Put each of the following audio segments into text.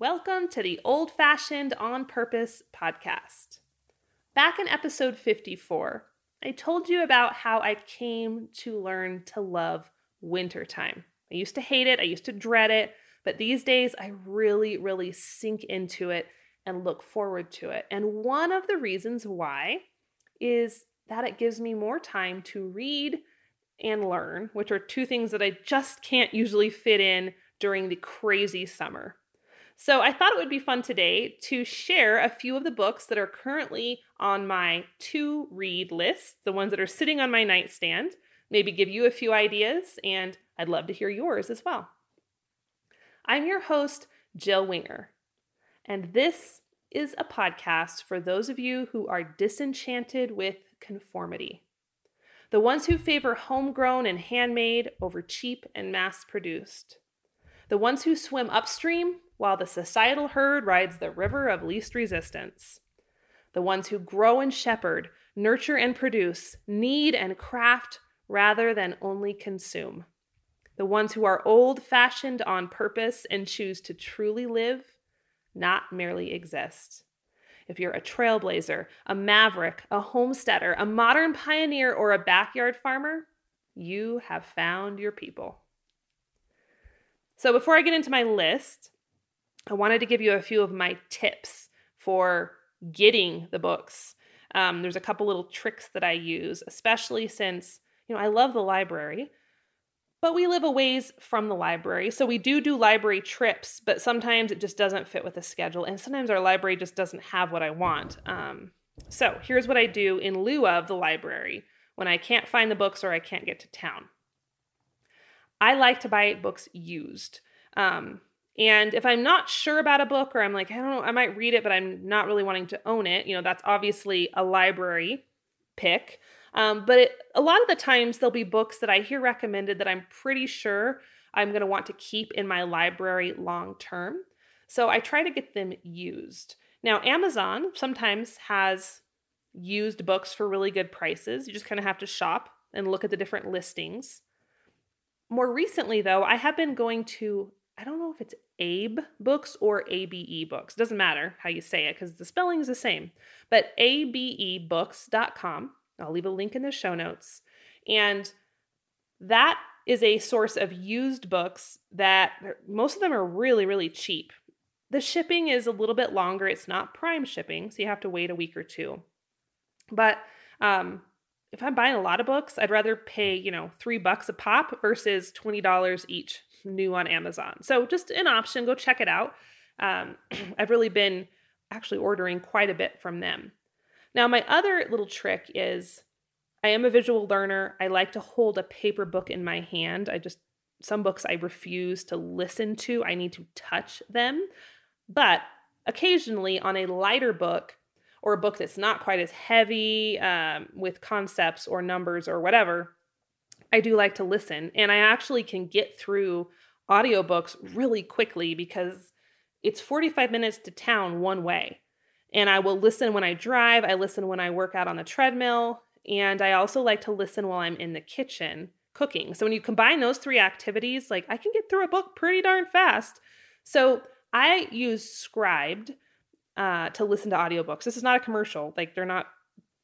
Welcome to the Old Fashioned On Purpose podcast. Back in episode 54, I told you about how I came to learn to love wintertime. I used to hate it, I used to dread it, but these days I really, really sink into it and look forward to it. And one of the reasons why is that it gives me more time to read and learn, which are two things that I just can't usually fit in during the crazy summer. So I thought it would be fun today to share a few of the books that are currently on my to read list, the ones that are sitting on my nightstand, maybe give you a few ideas, and I'd love to hear yours as well. I'm your host, Jill Winger, and this is a podcast for those of you who are disenchanted with conformity. The ones who favor homegrown and handmade over cheap and mass produced. The ones who swim upstream while the societal herd rides the river of least resistance. The ones who grow and shepherd, nurture and produce, need and craft rather than only consume. The ones who are old fashioned on purpose and choose to truly live, not merely exist. If you're a trailblazer, a maverick, a homesteader, a modern pioneer, or a backyard farmer, you have found your people. So, before I get into my list, I wanted to give you a few of my tips for getting the books. Um, there's a couple little tricks that I use, especially since, you know, I love the library, but we live a ways from the library. So we do do library trips, but sometimes it just doesn't fit with the schedule. And sometimes our library just doesn't have what I want. Um, so here's what I do in lieu of the library when I can't find the books or I can't get to town. I like to buy books used. Um, and if I'm not sure about a book or I'm like, I don't know, I might read it, but I'm not really wanting to own it, you know, that's obviously a library pick. Um, but it, a lot of the times there'll be books that I hear recommended that I'm pretty sure I'm going to want to keep in my library long term. So I try to get them used. Now, Amazon sometimes has used books for really good prices. You just kind of have to shop and look at the different listings. More recently, though, I have been going to I don't know if it's Abe books or ABE books. Doesn't matter how you say it because the spelling is the same. But abebooks.com. I'll leave a link in the show notes. And that is a source of used books that most of them are really, really cheap. The shipping is a little bit longer. It's not prime shipping, so you have to wait a week or two. But um, if I'm buying a lot of books, I'd rather pay, you know, three bucks a pop versus $20 each new on Amazon. So just an option, go check it out. Um, I've really been actually ordering quite a bit from them. Now, my other little trick is I am a visual learner. I like to hold a paper book in my hand. I just, some books I refuse to listen to, I need to touch them. But occasionally on a lighter book, or a book that's not quite as heavy um, with concepts or numbers or whatever, I do like to listen. And I actually can get through audiobooks really quickly because it's 45 minutes to town one way. And I will listen when I drive, I listen when I work out on the treadmill, and I also like to listen while I'm in the kitchen cooking. So when you combine those three activities, like I can get through a book pretty darn fast. So I use Scribd uh, to listen to audiobooks. This is not a commercial. Like they're not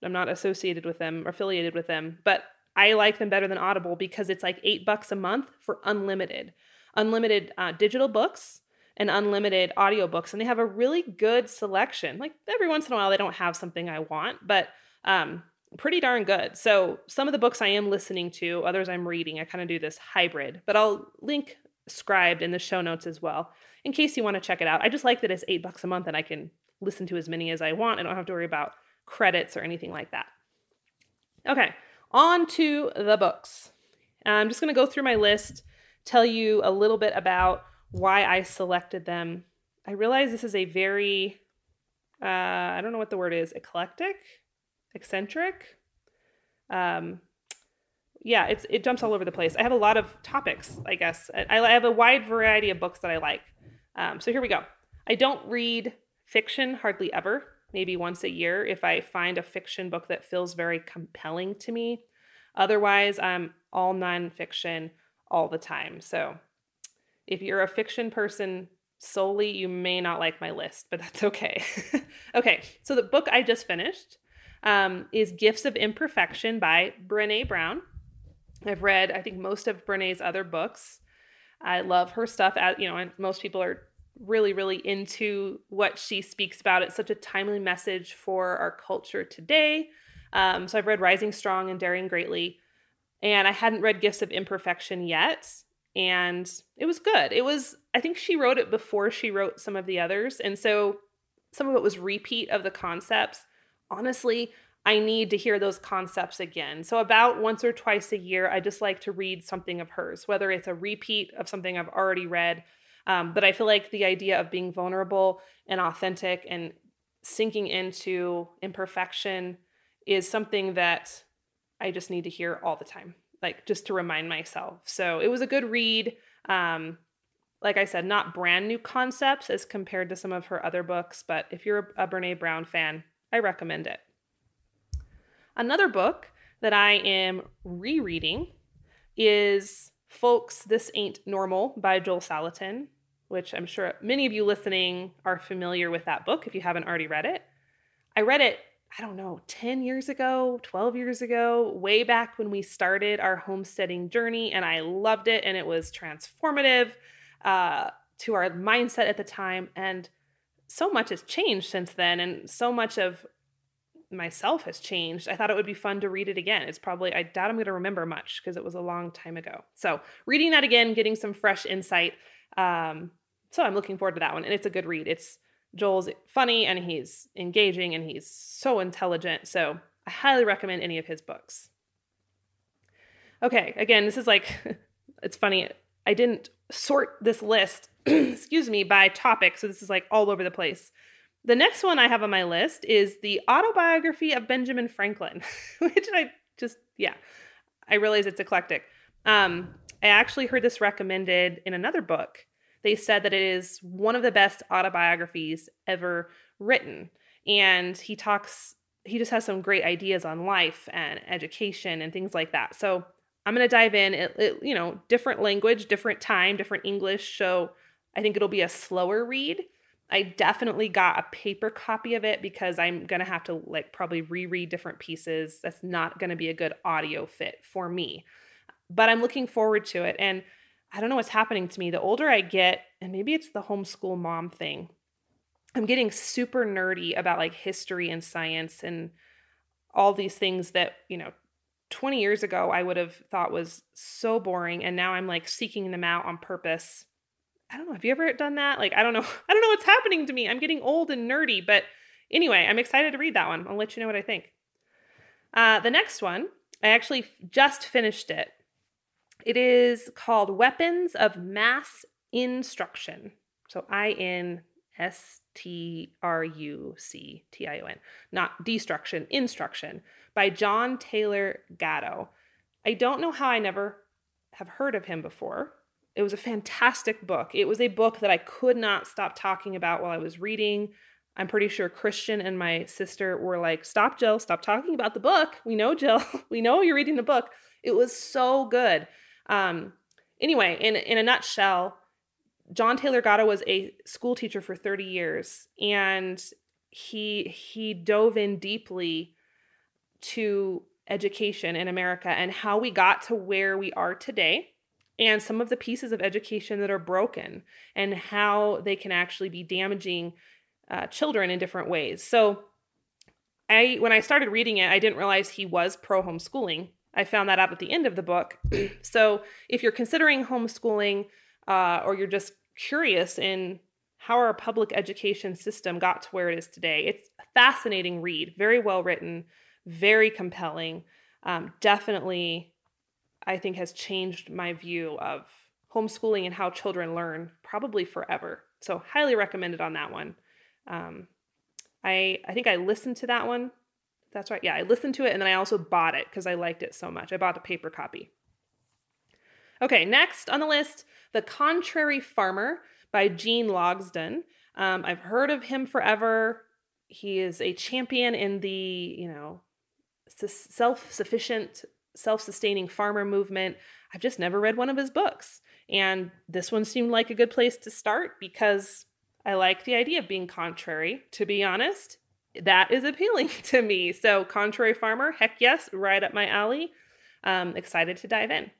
I'm not associated with them affiliated with them, but I like them better than Audible because it's like eight bucks a month for unlimited, unlimited uh, digital books and unlimited audiobooks. And they have a really good selection. Like every once in a while, they don't have something I want, but um, pretty darn good. So some of the books I am listening to, others I'm reading. I kind of do this hybrid, but I'll link Scribd in the show notes as well in case you want to check it out. I just like that it's eight bucks a month and I can listen to as many as I want. I don't have to worry about credits or anything like that. Okay, on to the books. I'm just going to go through my list, tell you a little bit about why I selected them. I realize this is a very, uh, I don't know what the word is, eclectic, eccentric. Um, yeah, it's it jumps all over the place. I have a lot of topics, I guess. I, I have a wide variety of books that I like. Um, so here we go. I don't read fiction hardly ever maybe once a year if I find a fiction book that feels very compelling to me. Otherwise, I'm all nonfiction all the time. So if you're a fiction person, solely, you may not like my list, but that's okay. okay, so the book I just finished um, is Gifts of Imperfection by Brene Brown. I've read, I think, most of Brene's other books. I love her stuff. As, you know, and most people are really, really into what she speaks about. It's such a timely message for our culture today. Um, so I've read Rising Strong and Daring Greatly, and I hadn't read Gifts of Imperfection yet. And it was good. It was, I think she wrote it before she wrote some of the others. And so some of it was repeat of the concepts. Honestly, I need to hear those concepts again. So, about once or twice a year, I just like to read something of hers, whether it's a repeat of something I've already read um, but I feel like the idea of being vulnerable and authentic and sinking into imperfection is something that I just need to hear all the time, like just to remind myself. So it was a good read. Um, like I said, not brand new concepts as compared to some of her other books, but if you're a Brene Brown fan, I recommend it. Another book that I am rereading is Folks, This Ain't Normal by Joel Salatin which I'm sure many of you listening are familiar with that book if you haven't already read it. I read it, I don't know, 10 years ago, 12 years ago, way back when we started our homesteading journey, and I loved it, and it was transformative uh, to our mindset at the time. And so much has changed since then, and so much of myself has changed. I thought it would be fun to read it again. It's probably, I doubt I'm going to remember much because it was a long time ago. So, reading that again, getting some fresh insight um, so I'm looking forward to that one. And it's a good read. It's Joel's funny and he's engaging and he's so intelligent. So I highly recommend any of his books. Okay, again, this is like, it's funny. I didn't sort this list, excuse me, by topic. So this is like all over the place. The next one I have on my list is the autobiography of Benjamin Franklin, which I just, yeah, I realize it's eclectic. Um, I actually heard this recommended in another book. They said that it is one of the best autobiographies ever written. And he talks, he just has some great ideas on life and education and things like that. So I'm going to dive in. It, it, you know, different language, different time, different English. So I think it'll be a slower read. I definitely got a paper copy of it because I'm going to have to like probably reread different pieces. That's not going to be a good audio fit for me but I'm looking forward to it. And I don't know what's happening to me. The older I get, and maybe it's the homeschool mom thing, I'm getting super nerdy about like history and science and all these things that, you know, 20 years ago I would have thought was so boring. And now I'm like seeking them out on purpose. I don't know. Have you ever done that? Like, I don't know. I don't know what's happening to me. I'm getting old and nerdy. But anyway, I'm excited to read that one. I'll let you know what I think. Uh, the next one, I actually just finished it. It is called Weapons of Mass Instruction. So I N S T R U C T I O N, not destruction, instruction by John Taylor Gatto. I don't know how I never have heard of him before. It was a fantastic book. It was a book that I could not stop talking about while I was reading. I'm pretty sure Christian and my sister were like, Stop, Jill, stop talking about the book. We know, Jill, we know you're reading the book. It was so good. Um, anyway, in in a nutshell, John Taylor Gatto was a school teacher for 30 years, and he he dove in deeply to education in America and how we got to where we are today and some of the pieces of education that are broken and how they can actually be damaging uh, children in different ways. So I when I started reading it, I didn't realize he was pro homeschooling I found that out at the end of the book. so if you're considering homeschooling uh, or you're just curious in how our public education system got to where it is today, it's a fascinating read, very well written, very compelling. Um, definitely, I think, has changed my view of homeschooling and how children learn probably forever. So, highly recommended on that one. Um, I I think I listened to that one that's right. Yeah, I listened to it and then I also bought it because I liked it so much. I bought the paper copy. Okay, next on the list The Contrary Farmer by Gene Logsdon. Um, I've heard of him forever. He is a champion in the, you know, self sufficient, self sustaining farmer movement. I've just never read one of his books. And this one seemed like a good place to start because I like the idea of being contrary, to be honest. That is appealing to me. So, Contrary Farmer, heck yes, right up my alley. Um, excited to dive in.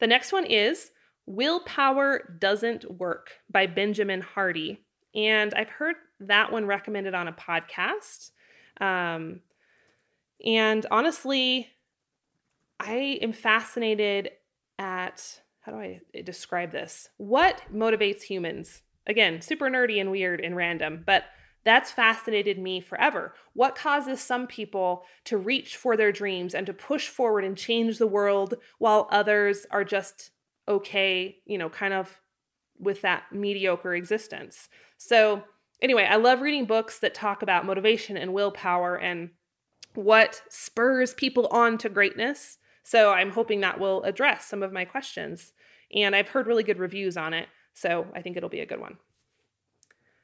The next one is Willpower Doesn't Work by Benjamin Hardy. And I've heard that one recommended on a podcast. Um, and honestly, I am fascinated at how do I describe this? What motivates humans? Again, super nerdy and weird and random, but that's fascinated me forever. What causes some people to reach for their dreams and to push forward and change the world while others are just okay, you know, kind of with that mediocre existence? So, anyway, I love reading books that talk about motivation and willpower and what spurs people on to greatness. So, I'm hoping that will address some of my questions. And I've heard really good reviews on it. So, I think it'll be a good one.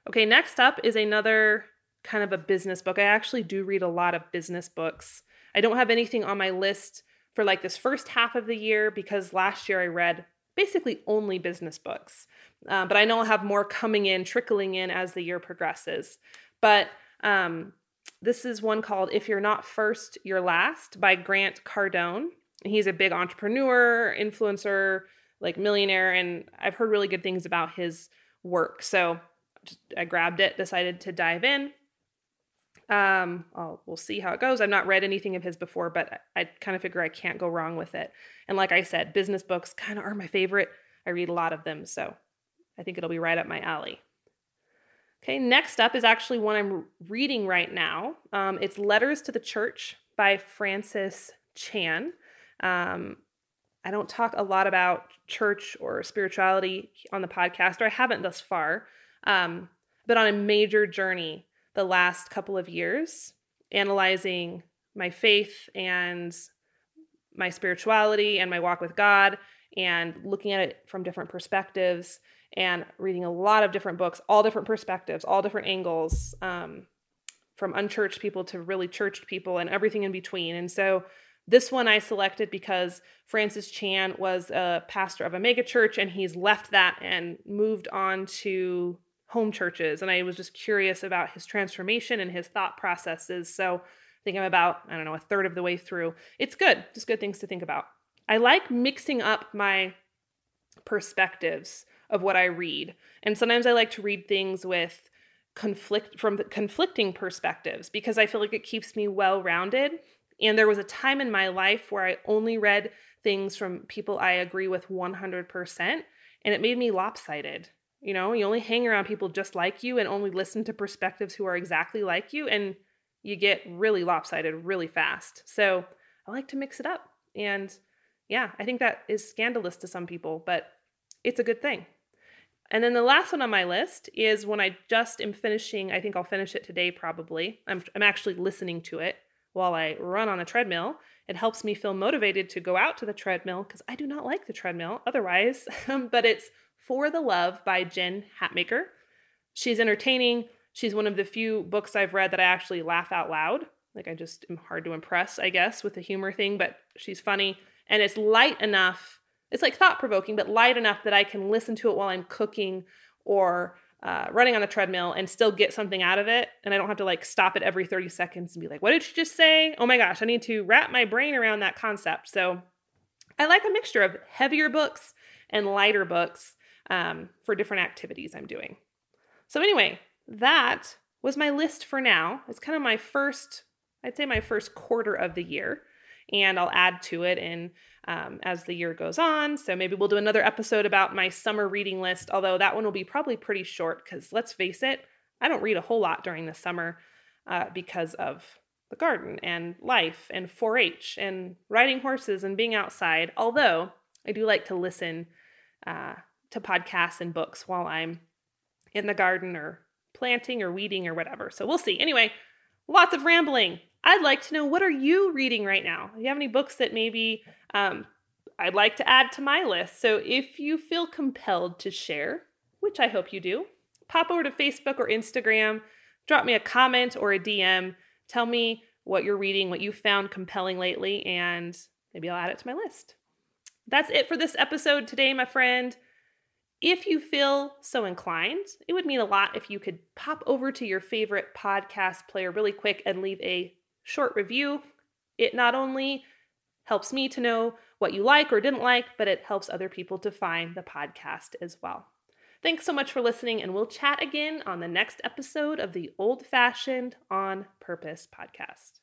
Okay, next up is another kind of a business book. I actually do read a lot of business books. I don't have anything on my list for like this first half of the year because last year I read basically only business books. Uh, but I know I'll have more coming in, trickling in as the year progresses. But um, this is one called If You're Not First, You're Last by Grant Cardone. He's a big entrepreneur, influencer, like millionaire, and I've heard really good things about his work. So I grabbed it, decided to dive in. Um, I'll, we'll see how it goes. I've not read anything of his before, but I, I kind of figure I can't go wrong with it. And like I said, business books kind of are my favorite. I read a lot of them, so I think it'll be right up my alley. Okay, next up is actually one I'm reading right now. Um, it's Letters to the Church by Francis Chan. Um, I don't talk a lot about church or spirituality on the podcast, or I haven't thus far. Um, but on a major journey the last couple of years, analyzing my faith and my spirituality and my walk with God, and looking at it from different perspectives, and reading a lot of different books, all different perspectives, all different angles, um, from unchurched people to really churched people, and everything in between. And so, this one I selected because Francis Chan was a pastor of a megachurch and he's left that and moved on to home churches. And I was just curious about his transformation and his thought processes. So I think I'm about, I don't know, a third of the way through. It's good, just good things to think about. I like mixing up my perspectives of what I read. And sometimes I like to read things with conflict from conflicting perspectives because I feel like it keeps me well rounded. And there was a time in my life where I only read things from people I agree with 100%, and it made me lopsided. You know, you only hang around people just like you and only listen to perspectives who are exactly like you, and you get really lopsided really fast. So I like to mix it up. And yeah, I think that is scandalous to some people, but it's a good thing. And then the last one on my list is when I just am finishing, I think I'll finish it today probably. I'm, I'm actually listening to it while I run on a treadmill. It helps me feel motivated to go out to the treadmill because I do not like the treadmill otherwise. but it's for the Love by Jen Hatmaker. She's entertaining. She's one of the few books I've read that I actually laugh out loud. Like I just am hard to impress, I guess, with the humor thing, but she's funny and it's light enough. It's like thought provoking, but light enough that I can listen to it while I'm cooking or uh, running on the treadmill and still get something out of it. And I don't have to like stop it every 30 seconds and be like, what did she just say? Oh my gosh, I need to wrap my brain around that concept. So I like a mixture of heavier books and lighter books um, for different activities I'm doing. So, anyway, that was my list for now. It's kind of my first, I'd say my first quarter of the year. And I'll add to it in um, as the year goes on. So maybe we'll do another episode about my summer reading list, although that one will be probably pretty short because let's face it, I don't read a whole lot during the summer uh, because of the garden and life and 4 H and riding horses and being outside. Although I do like to listen uh, to podcasts and books while I'm in the garden or planting or weeding or whatever. So we'll see. Anyway, lots of rambling. I'd like to know what are you reading right now? Do you have any books that maybe um, I'd like to add to my list? So if you feel compelled to share, which I hope you do, pop over to Facebook or Instagram, drop me a comment or a DM. Tell me what you're reading, what you found compelling lately, and maybe I'll add it to my list. That's it for this episode today, my friend. If you feel so inclined, it would mean a lot if you could pop over to your favorite podcast player really quick and leave a short review. It not only helps me to know what you like or didn't like, but it helps other people to find the podcast as well. Thanks so much for listening, and we'll chat again on the next episode of the Old Fashioned on Purpose podcast.